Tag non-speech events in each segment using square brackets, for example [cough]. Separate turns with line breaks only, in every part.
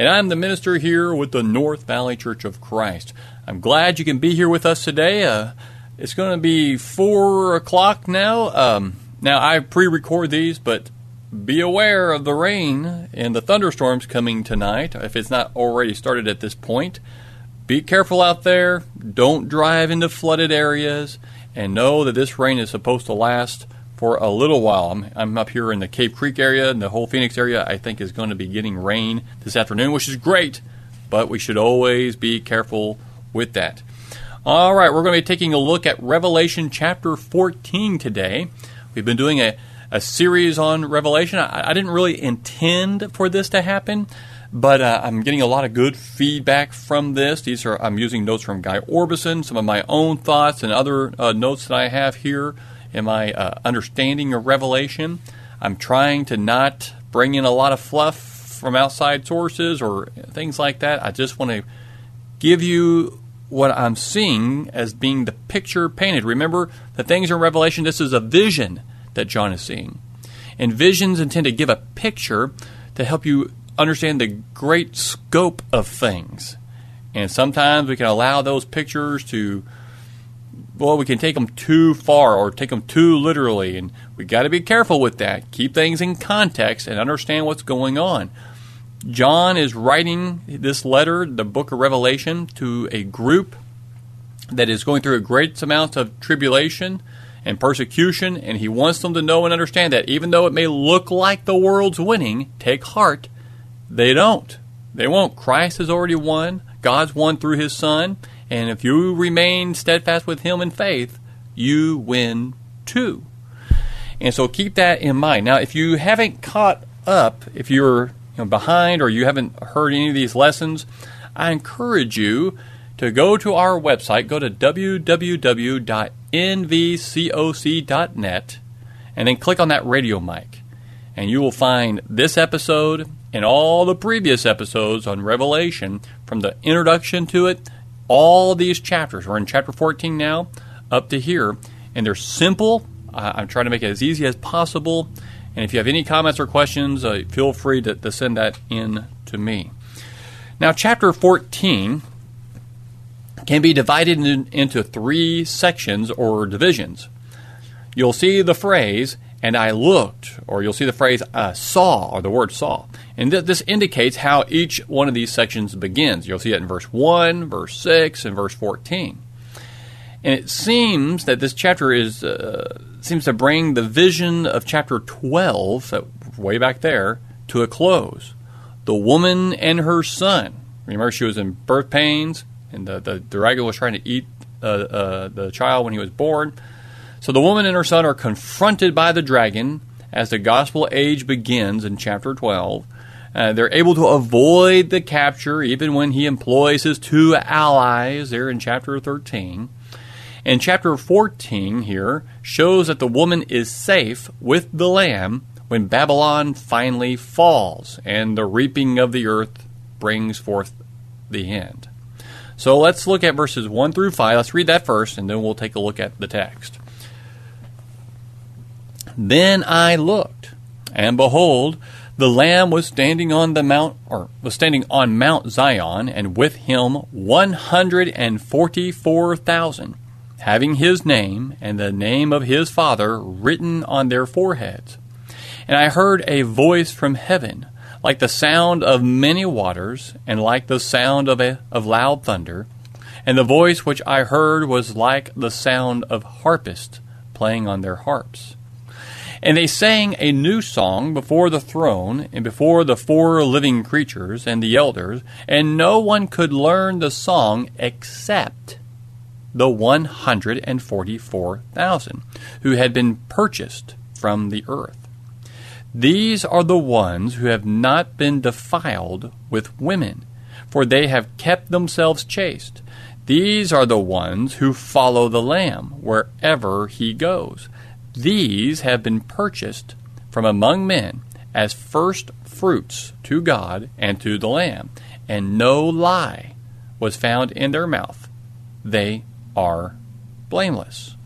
and I'm the minister here with the North Valley Church of Christ. I'm glad you can be here with us today. Uh, it's going to be four o'clock now. Um, now I pre-record these, but be aware of the rain and the thunderstorms coming tonight. If it's not already started at this point, be careful out there. Don't drive into flooded areas, and know that this rain is supposed to last for a little while. I'm, I'm up here in the Cave Creek area, and the whole Phoenix area. I think is going to be getting rain this afternoon, which is great. But we should always be careful with that. All right, we're going to be taking a look at Revelation chapter 14 today. We've been doing a, a series on Revelation. I, I didn't really intend for this to happen, but uh, I'm getting a lot of good feedback from this. These are I'm using notes from Guy Orbison, some of my own thoughts, and other uh, notes that I have here in I uh, understanding of Revelation. I'm trying to not bring in a lot of fluff from outside sources or things like that. I just want to give you what I'm seeing as being the picture painted. Remember, the things in Revelation, this is a vision that John is seeing. And visions intend to give a picture to help you understand the great scope of things. And sometimes we can allow those pictures to, well, we can take them too far or take them too literally. And we got to be careful with that. Keep things in context and understand what's going on. John is writing this letter, the book of Revelation, to a group that is going through a great amount of tribulation and persecution, and he wants them to know and understand that even though it may look like the world's winning, take heart, they don't. They won't. Christ has already won. God's won through his Son, and if you remain steadfast with him in faith, you win too. And so keep that in mind. Now, if you haven't caught up, if you're know, behind or you haven't heard any of these lessons, I encourage you to go to our website, go to www.nvcoc.net, and then click on that radio mic. And you will find this episode and all the previous episodes on Revelation from the introduction to it, all these chapters. We're in chapter 14 now, up to here. And they're simple. I'm trying to make it as easy as possible and if you have any comments or questions, uh, feel free to, to send that in to me. Now, chapter 14 can be divided in, into three sections or divisions. You'll see the phrase, and I looked, or you'll see the phrase uh, saw, or the word saw. And th- this indicates how each one of these sections begins. You'll see it in verse 1, verse 6, and verse 14. And it seems that this chapter is uh, seems to bring the vision of chapter 12, way back there, to a close. The woman and her son. Remember, she was in birth pains, and the, the dragon was trying to eat uh, uh, the child when he was born. So the woman and her son are confronted by the dragon as the gospel age begins in chapter 12. Uh, they're able to avoid the capture even when he employs his two allies there in chapter 13. And chapter 14 here shows that the woman is safe with the Lamb when Babylon finally falls and the reaping of the earth brings forth the end. So let's look at verses 1 through 5. Let's read that first, and then we'll take a look at the text. Then I looked, and behold, the Lamb was standing on the mount, or was standing on Mount Zion, and with him one hundred and forty-four thousand having his name and the name of his Father written on their foreheads. And I heard a voice from heaven, like the sound of many waters, and like the sound of, a, of loud thunder. And the voice which I heard was like the sound of harpists playing on their harps. And they sang a new song before the throne and before the four living creatures and the elders, and no one could learn the song except the 144,000 who had been purchased from the earth. These are the ones who have not been defiled with women, for they have kept themselves chaste. These are the ones who follow the Lamb wherever he goes. These have been purchased from among men as first fruits to God and to the Lamb, and no lie was found in their mouth. They are blameless.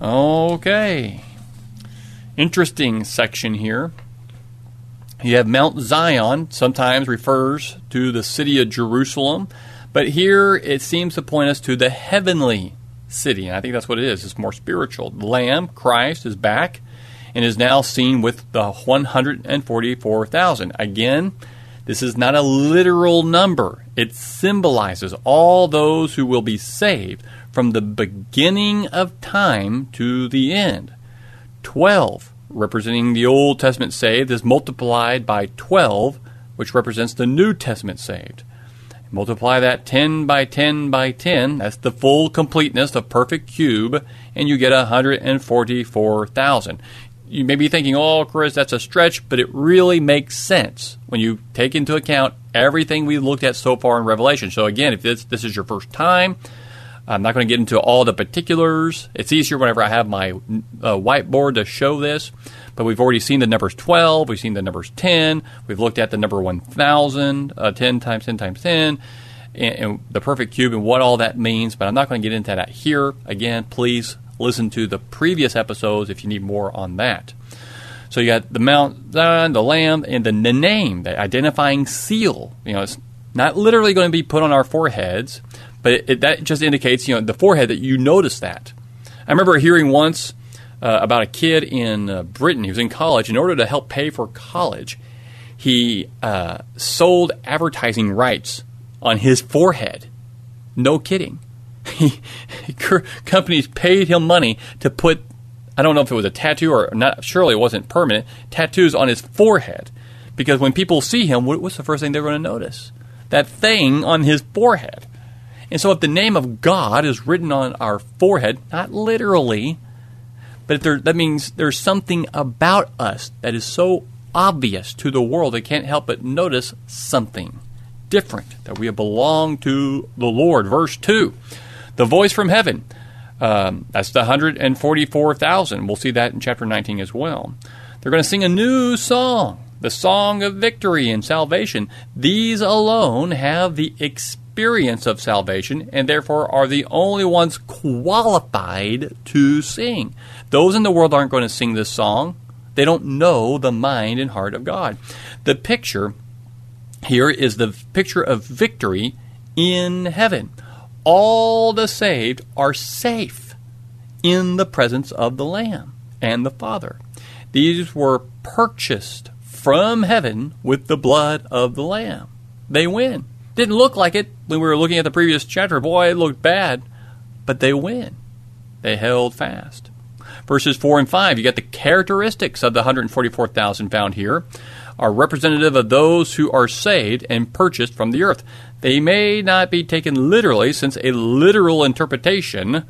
Okay. Interesting section here. You have Mount Zion, sometimes refers to the city of Jerusalem, but here it seems to point us to the heavenly city. And I think that's what it is. It's more spiritual. The Lamb, Christ, is back and is now seen with the 144,000. Again, this is not a literal number. It symbolizes all those who will be saved from the beginning of time to the end. 12, representing the Old Testament saved, is multiplied by 12, which represents the New Testament saved. Multiply that 10 by 10 by 10, that's the full completeness of perfect cube, and you get 144,000. You may be thinking, oh, Chris, that's a stretch, but it really makes sense when you take into account everything we've looked at so far in Revelation. So, again, if this, this is your first time, I'm not going to get into all the particulars. It's easier whenever I have my uh, whiteboard to show this. But we've already seen the numbers 12, we've seen the numbers 10, we've looked at the number 1,000, uh, 10 times 10 times 10, and, and the perfect cube and what all that means. But I'm not going to get into that here. Again, please listen to the previous episodes if you need more on that. So you got the Mount Zion, the Lamb, and the, name, the identifying seal. You know, it's not literally going to be put on our foreheads, but it, it, that just indicates, you know, the forehead that you notice that. I remember hearing once uh, about a kid in uh, Britain. He was in college. In order to help pay for college, he uh, sold advertising rights on his forehead. No kidding. [laughs] Companies paid him money to put, I don't know if it was a tattoo or not, surely it wasn't permanent, tattoos on his forehead. Because when people see him, what's the first thing they're going to notice? That thing on his forehead. And so if the name of God is written on our forehead, not literally, but there, that means there's something about us that is so obvious to the world they can't help but notice something different that we belong to the Lord. Verse 2 The voice from heaven. Um, that's the 144,000. We'll see that in chapter 19 as well. They're going to sing a new song, the song of victory and salvation. These alone have the experience of salvation and therefore are the only ones qualified to sing. Those in the world aren't going to sing this song. They don't know the mind and heart of God. The picture here is the picture of victory in heaven. All the saved are safe in the presence of the Lamb and the Father. These were purchased from heaven with the blood of the Lamb. They win. Didn't look like it when we were looking at the previous chapter. Boy, it looked bad. But they win. They held fast verses 4 and 5. You get the characteristics of the 144,000 found here are representative of those who are saved and purchased from the earth. They may not be taken literally, since a literal interpretation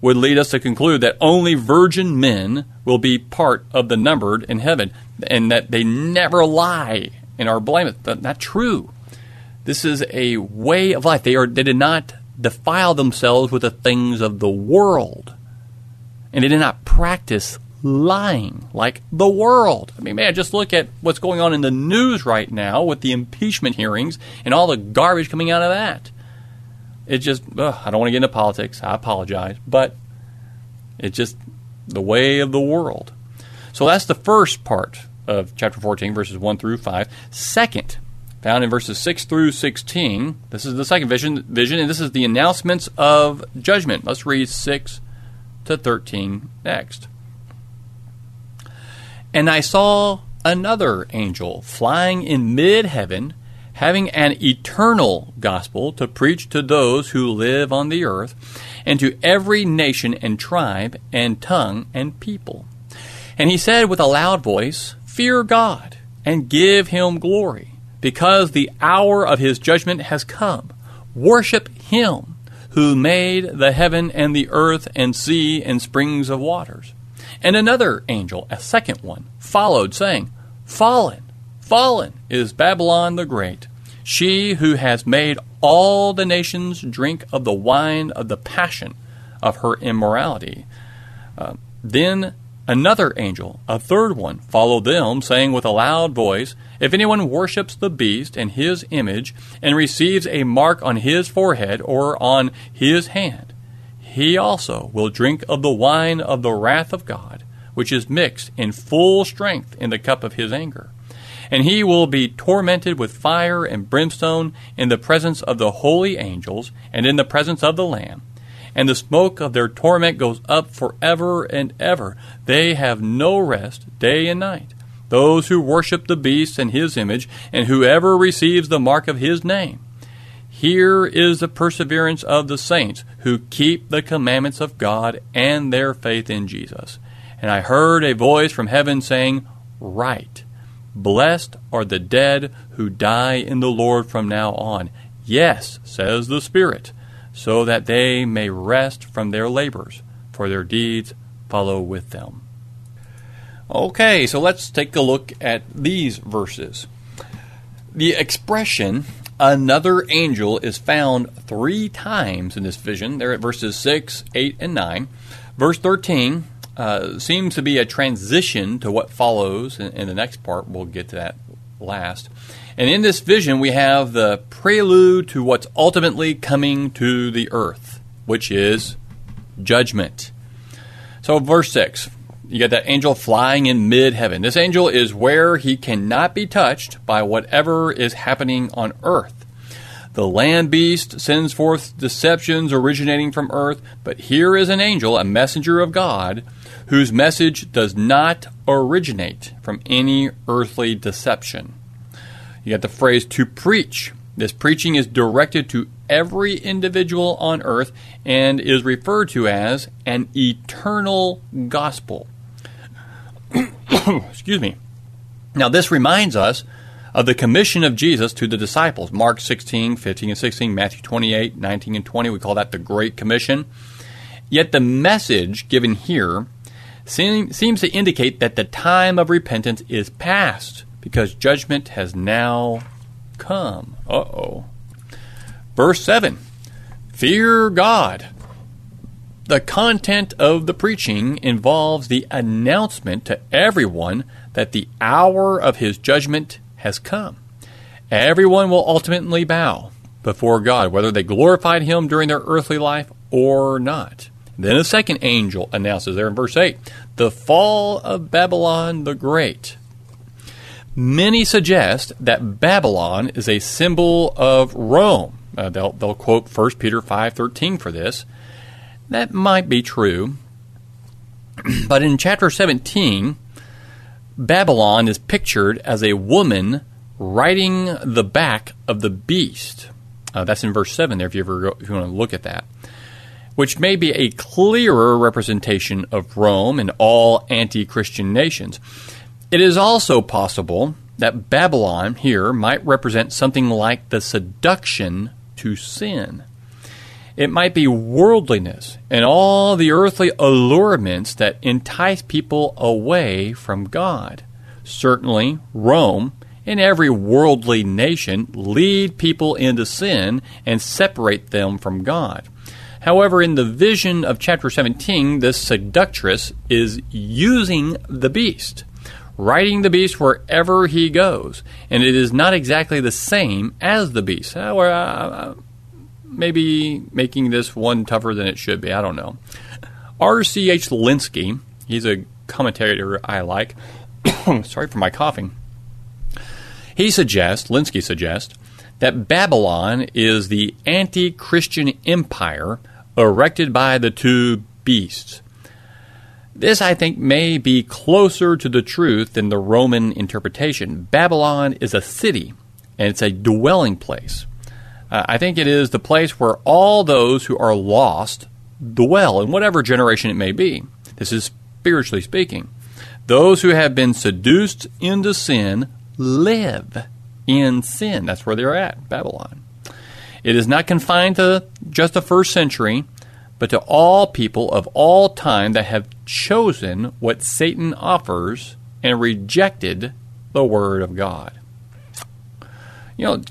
would lead us to conclude that only virgin men will be part of the numbered in heaven, and that they never lie and are blameless. That's not true. This is a way of life. They are they did not defile themselves with the things of the world and they did not practice lying like the world. I mean, man, just look at what's going on in the news right now with the impeachment hearings and all the garbage coming out of that. It just, ugh, I don't want to get into politics. I apologize. But it's just the way of the world. So that's the first part of chapter 14, verses 1 through 5. Second, found in verses 6 through 16, this is the second vision, vision and this is the announcements of judgment. Let's read 6 to 13 next. And I saw another angel flying in mid heaven, having an eternal gospel to preach to those who live on the earth, and to every nation and tribe and tongue and people. And he said with a loud voice, Fear God and give him glory, because the hour of his judgment has come. Worship him who made the heaven and the earth and sea and springs of waters. And another angel, a second one, followed, saying, Fallen, fallen is Babylon the Great. she who has made all the nations drink of the wine of the passion of her immorality. Uh, then another angel, a third one, followed them, saying with a loud voice, If anyone worships the beast and his image, and receives a mark on his forehead or on his hand, he also will drink of the wine of the wrath of God, which is mixed in full strength in the cup of his anger. And he will be tormented with fire and brimstone in the presence of the holy angels and in the presence of the Lamb and the smoke of their torment goes up forever and ever. They have no rest day and night. Those who worship the beast and his image, and whoever receives the mark of his name. Here is the perseverance of the saints who keep the commandments of God and their faith in Jesus. And I heard a voice from heaven saying, Write, blessed are the dead who die in the Lord from now on. Yes, says the Spirit so that they may rest from their labors, for their deeds follow with them. Okay, so let's take a look at these verses. The expression, another angel, is found three times in this vision. There at verses 6, 8, and 9. Verse 13 uh, seems to be a transition to what follows in, in the next part. We'll get to that last. And in this vision, we have the prelude to what's ultimately coming to the earth, which is judgment. So, verse 6, you get that angel flying in mid heaven. This angel is where he cannot be touched by whatever is happening on earth. The land beast sends forth deceptions originating from earth, but here is an angel, a messenger of God, whose message does not originate from any earthly deception. You got the phrase to preach. This preaching is directed to every individual on earth and is referred to as an eternal gospel. [coughs] Excuse me. Now, this reminds us of the commission of Jesus to the disciples Mark 16, 15, and 16, Matthew 28, 19, and 20. We call that the Great Commission. Yet the message given here seem, seems to indicate that the time of repentance is past because judgment has now come. Uh oh. Verse 7 Fear God. The content of the preaching involves the announcement to everyone that the hour of his judgment has come. Everyone will ultimately bow before God, whether they glorified him during their earthly life or not. Then a second angel announces there in verse 8 the fall of Babylon the Great. Many suggest that Babylon is a symbol of Rome. Uh, they'll, they'll quote 1 Peter 5.13 for this. That might be true. [clears throat] but in chapter 17, Babylon is pictured as a woman riding the back of the beast. Uh, that's in verse 7 there if you ever go, if you want to look at that. Which may be a clearer representation of Rome and all anti Christian nations. It is also possible that Babylon here might represent something like the seduction to sin. It might be worldliness and all the earthly allurements that entice people away from God. Certainly, Rome and every worldly nation lead people into sin and separate them from God. However, in the vision of chapter 17, this seductress is using the beast riding the beast wherever he goes. And it is not exactly the same as the beast. Uh, uh, uh, maybe making this one tougher than it should be. I don't know. R.C.H. Lenski, he's a commentator I like. [coughs] Sorry for my coughing. He suggests, Lenski suggests, that Babylon is the anti Christian empire erected by the two beasts. This, I think, may be closer to the truth than the Roman interpretation. Babylon is a city, and it's a dwelling place. Uh, I think it is the place where all those who are lost dwell, in whatever generation it may be. This is spiritually speaking. Those who have been seduced into sin live in sin. That's where they're at, Babylon. It is not confined to just the first century but to all people of all time that have chosen what Satan offers and rejected the Word of God. You know,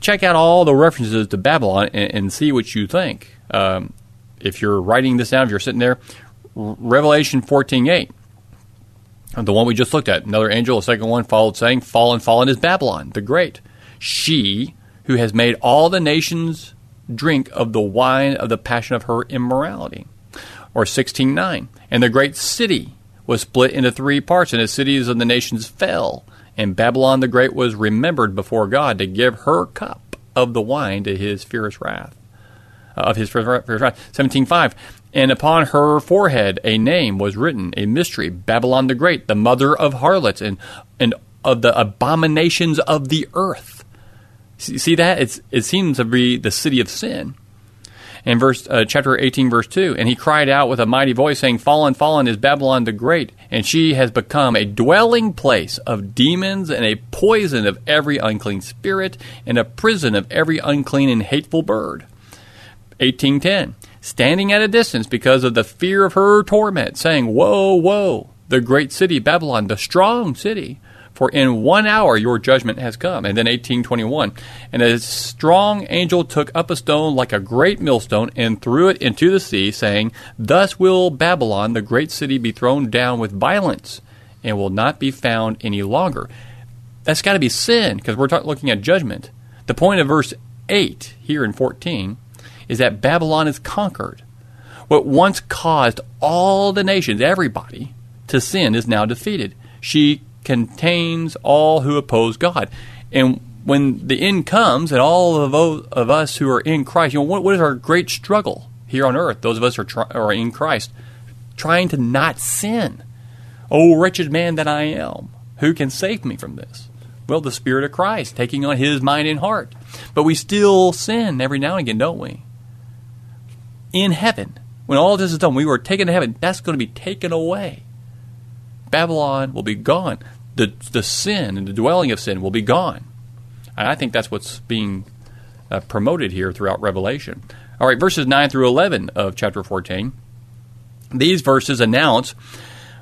check out all the references to Babylon and, and see what you think. Um, if you're writing this down, if you're sitting there, Revelation 14:8, the one we just looked at, another angel, a second one followed, saying, "Fallen, fallen is Babylon, the great, she who has made all the nations drink of the wine of the passion of her immorality." Or 16:9, and the great city was split into three parts, and the cities of the nations fell. And Babylon the Great was remembered before God to give her cup of the wine to his fierce wrath. Uh, of his fierce wrath. 17.5. And upon her forehead a name was written, a mystery, Babylon the Great, the mother of harlots and, and of the abominations of the earth. See that? It's, it seems to be the city of sin in verse uh, chapter 18 verse 2 and he cried out with a mighty voice saying fallen fallen is babylon the great and she has become a dwelling place of demons and a poison of every unclean spirit and a prison of every unclean and hateful bird 1810 standing at a distance because of the fear of her torment saying woe woe the great city babylon the strong city for in one hour your judgment has come. And then 1821. And a strong angel took up a stone like a great millstone and threw it into the sea, saying, Thus will Babylon, the great city, be thrown down with violence and will not be found any longer. That's got to be sin because we're talk- looking at judgment. The point of verse 8 here in 14 is that Babylon is conquered. What once caused all the nations, everybody, to sin is now defeated. She contains all who oppose God. And when the end comes, and all of, of us who are in Christ, you know, what, what is our great struggle here on earth? Those of us who are, try, are in Christ, trying to not sin. Oh, wretched man that I am, who can save me from this? Well, the Spirit of Christ, taking on His mind and heart. But we still sin every now and again, don't we? In heaven, when all this is done, we were taken to heaven. That's going to be taken away. Babylon will be gone. The, the sin and the dwelling of sin will be gone. And I think that's what's being uh, promoted here throughout Revelation. All right, verses 9 through 11 of chapter 14. These verses announce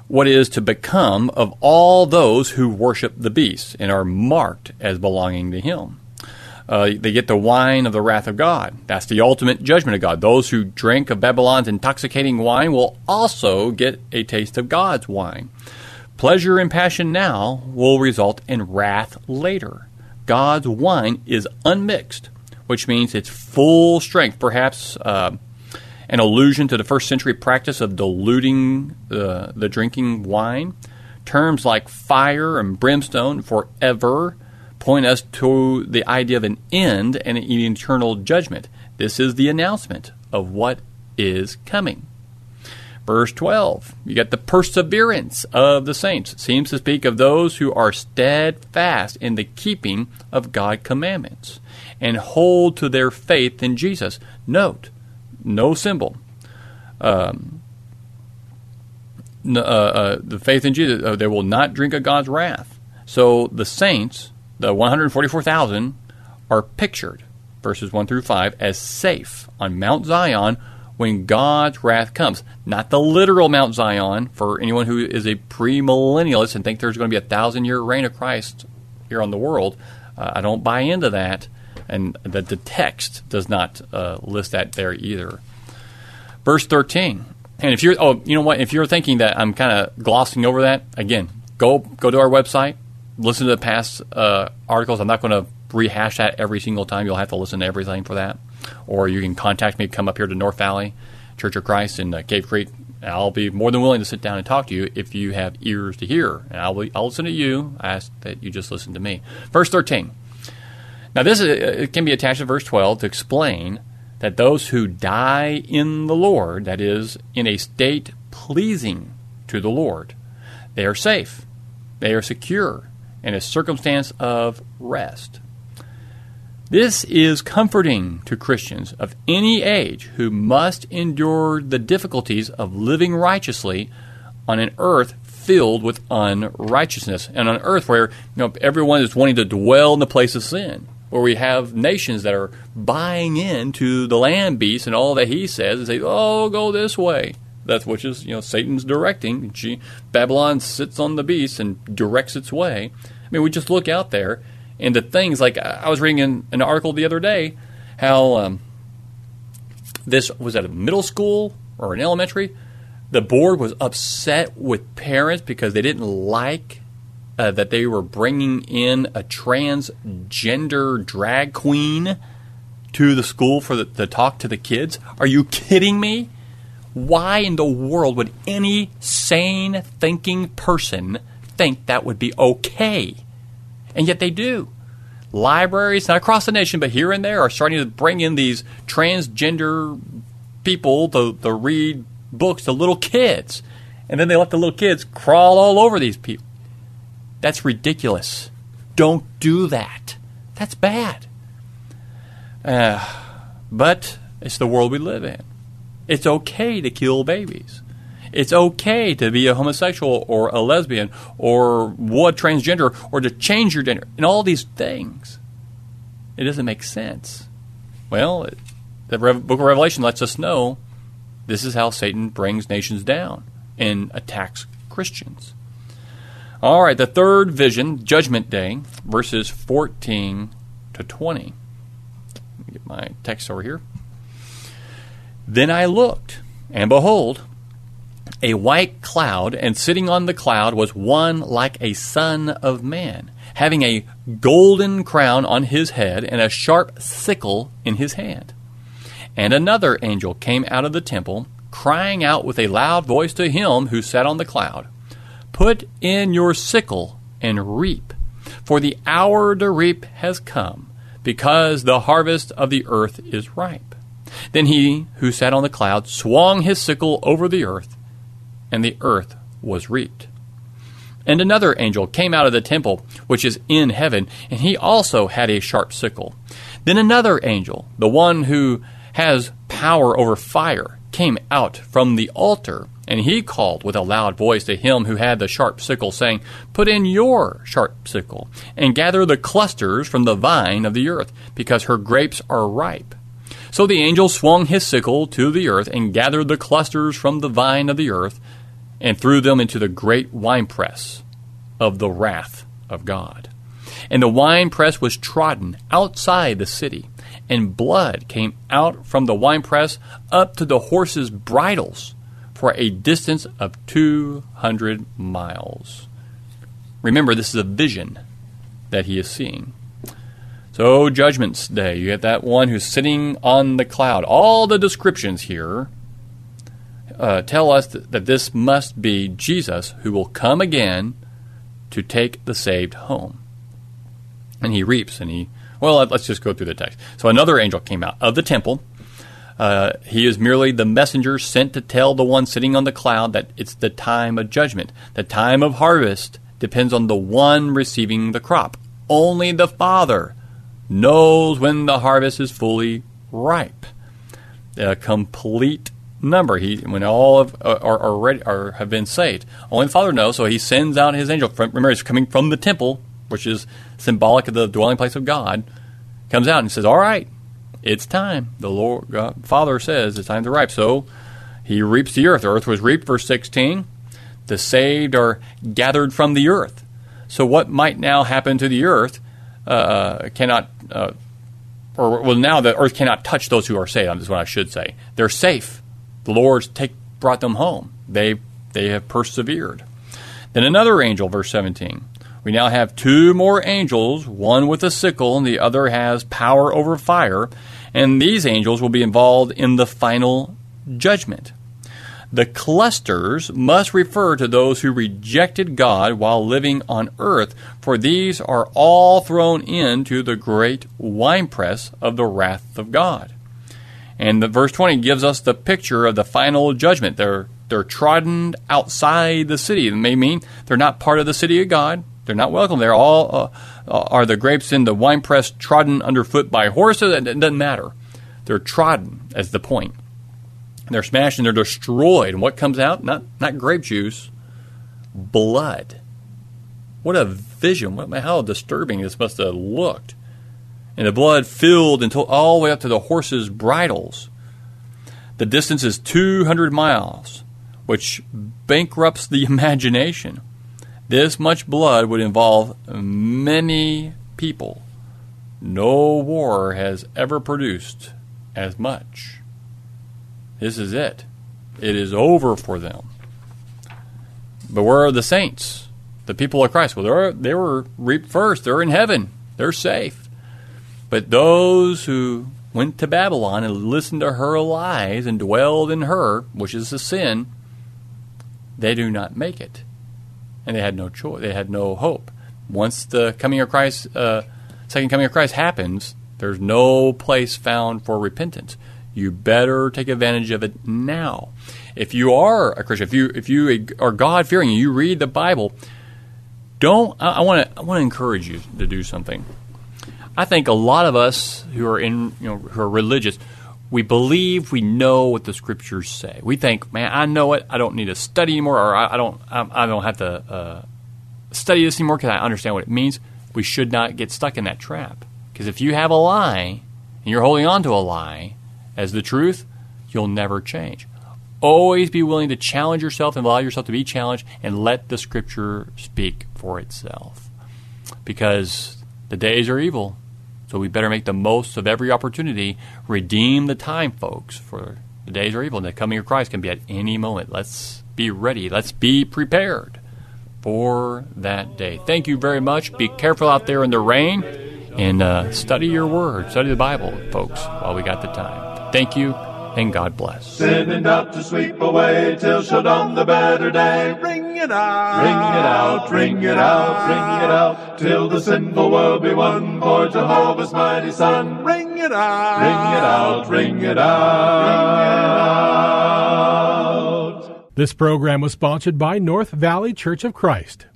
what is to become of all those who worship the beast and are marked as belonging to him. Uh, they get the wine of the wrath of God. That's the ultimate judgment of God. Those who drink of Babylon's intoxicating wine will also get a taste of God's wine. Pleasure and passion now will result in wrath later. God's wine is unmixed, which means it's full strength, perhaps uh, an allusion to the first century practice of diluting uh, the drinking wine. Terms like fire and brimstone forever point us to the idea of an end and an eternal judgment. This is the announcement of what is coming. Verse 12, you get the perseverance of the saints. It seems to speak of those who are steadfast in the keeping of God's commandments and hold to their faith in Jesus. Note, no symbol. Um, uh, uh, the faith in Jesus, uh, they will not drink of God's wrath. So the saints, the 144,000, are pictured, verses 1 through 5, as safe on Mount Zion when God's wrath comes. Not the literal Mount Zion for anyone who is a premillennialist and think there's going to be a thousand year reign of Christ here on the world. Uh, I don't buy into that, and that the text does not uh, list that there either. Verse 13. And if you're, oh, you know what? If you're thinking that I'm kind of glossing over that, again, go go to our website, listen to the past uh, articles. I'm not going to rehash that every single time. You'll have to listen to everything for that or you can contact me, come up here to North Valley Church of Christ in uh, Cave Creek. I'll be more than willing to sit down and talk to you if you have ears to hear. And I'll, be, I'll listen to you. I ask that you just listen to me. Verse 13. Now, this is, can be attached to verse 12 to explain that those who die in the Lord, that is, in a state pleasing to the Lord, they are safe, they are secure in a circumstance of rest. This is comforting to Christians of any age who must endure the difficulties of living righteously on an earth filled with unrighteousness, and on earth where you know everyone is wanting to dwell in the place of sin, where we have nations that are buying into the land beast and all that he says and say, "Oh, go this way." That's which is you know Satan's directing. Babylon sits on the beast and directs its way. I mean, we just look out there into things like I was reading in an article the other day how um, this was at a middle school or an elementary. The board was upset with parents because they didn't like uh, that they were bringing in a transgender drag queen to the school for the, to talk to the kids. Are you kidding me? Why in the world would any sane thinking person think that would be okay? And yet they do. Libraries, not across the nation, but here and there, are starting to bring in these transgender people to, to read books to little kids. And then they let the little kids crawl all over these people. That's ridiculous. Don't do that. That's bad. Uh, but it's the world we live in. It's okay to kill babies. It's okay to be a homosexual or a lesbian or what transgender or to change your gender and all these things. It doesn't make sense. Well, the book of Revelation lets us know this is how Satan brings nations down and attacks Christians. All right, the third vision, Judgment Day, verses 14 to 20. Let me get my text over here. Then I looked, and behold, a white cloud, and sitting on the cloud was one like a son of man, having a golden crown on his head and a sharp sickle in his hand. And another angel came out of the temple, crying out with a loud voice to him who sat on the cloud Put in your sickle and reap, for the hour to reap has come, because the harvest of the earth is ripe. Then he who sat on the cloud swung his sickle over the earth, and the earth was reaped. And another angel came out of the temple which is in heaven, and he also had a sharp sickle. Then another angel, the one who has power over fire, came out from the altar and he called with a loud voice to him who had the sharp sickle, saying, Put in your sharp sickle, and gather the clusters from the vine of the earth, because her grapes are ripe. So the angel swung his sickle to the earth, and gathered the clusters from the vine of the earth, and threw them into the great winepress of the wrath of God. And the winepress was trodden outside the city, and blood came out from the winepress up to the horses' bridles for a distance of 200 miles. Remember, this is a vision that he is seeing. So, Judgment's Day, you get that one who's sitting on the cloud. All the descriptions here uh, tell us that, this must be Jesus who will come again to take the saved home. And he reaps and he, well, let's just go through the text. So, another angel came out of the temple uh, he is merely the messenger sent to tell the one sitting on the cloud that it's the time of judgment. The time of harvest depends on the one receiving the crop. Only the Father knows when the harvest is fully ripe. A complete number. He when all of, uh, are, are ready are have been saved. Only the Father knows. So he sends out his angel. Remember, he's coming from the temple, which is symbolic of the dwelling place of God. Comes out and says, "All right, it's time. The Lord God, Father says it's time to ripe. So he reaps the earth. The earth was reaped, verse 16. The saved are gathered from the earth. So what might now happen to the earth uh, cannot, uh, or well, now the earth cannot touch those who are saved. Is what I should say. They're safe. The Lord take brought them home. They they have persevered. Then another angel, verse 17. We now have two more angels, one with a sickle and the other has power over fire, and these angels will be involved in the final judgment. The clusters must refer to those who rejected God while living on earth, for these are all thrown into the great winepress of the wrath of God. And the verse 20 gives us the picture of the final judgment. They're they're trodden outside the city. It may mean they're not part of the city of God. They're not welcome there. All uh, uh, are the grapes in the winepress trodden underfoot by horses. It doesn't matter. They're trodden as the point. They're smashed and they're destroyed. And what comes out? Not not grape juice, blood. What a vision! What, how disturbing this must have looked. And the blood filled until all the way up to the horses' bridles. The distance is 200 miles, which bankrupts the [laughs] imagination. This much blood would involve many people, no war has ever produced as much. This is it. It is over for them. But where are the saints? The people of Christ? Well, they were, they were reaped first. They're in heaven. They're safe. But those who went to Babylon and listened to her lies and dwelled in her, which is a sin, they do not make it. And they had no choice. They had no hope. Once the coming of Christ, uh, second coming of Christ happens, there's no place found for repentance. You better take advantage of it now. If you are a Christian, if you if you are God fearing, you read the Bible. Don't I want to I want to encourage you to do something. I think a lot of us who are in you know who are religious, we believe we know what the scriptures say. We think, man, I know it. I don't need to study anymore, or I, I don't I, I, don't have to uh, study this anymore because I understand what it means. We should not get stuck in that trap because if you have a lie and you're holding on to a lie as the truth, you'll never change. Always be willing to challenge yourself and allow yourself to be challenged and let the scripture speak for itself. Because the days are evil, so we better make the most of every opportunity. Redeem the time, folks, for the days are evil and the coming of Christ can be at any moment. Let's be ready. Let's be prepared for that day. Thank you very much. Be careful out there in the rain and uh, study your word, study the Bible, folks, while we got the time. Thank you and God bless.
Sending out to sweep away till shall dawn the better day. Ring it out, ring it out, ring it out, ring it out, till the sinful world be won for Jehovah's mighty Son. Ring it out, Ring it out, ring it out, ring it out.
This program was sponsored by North Valley Church of Christ.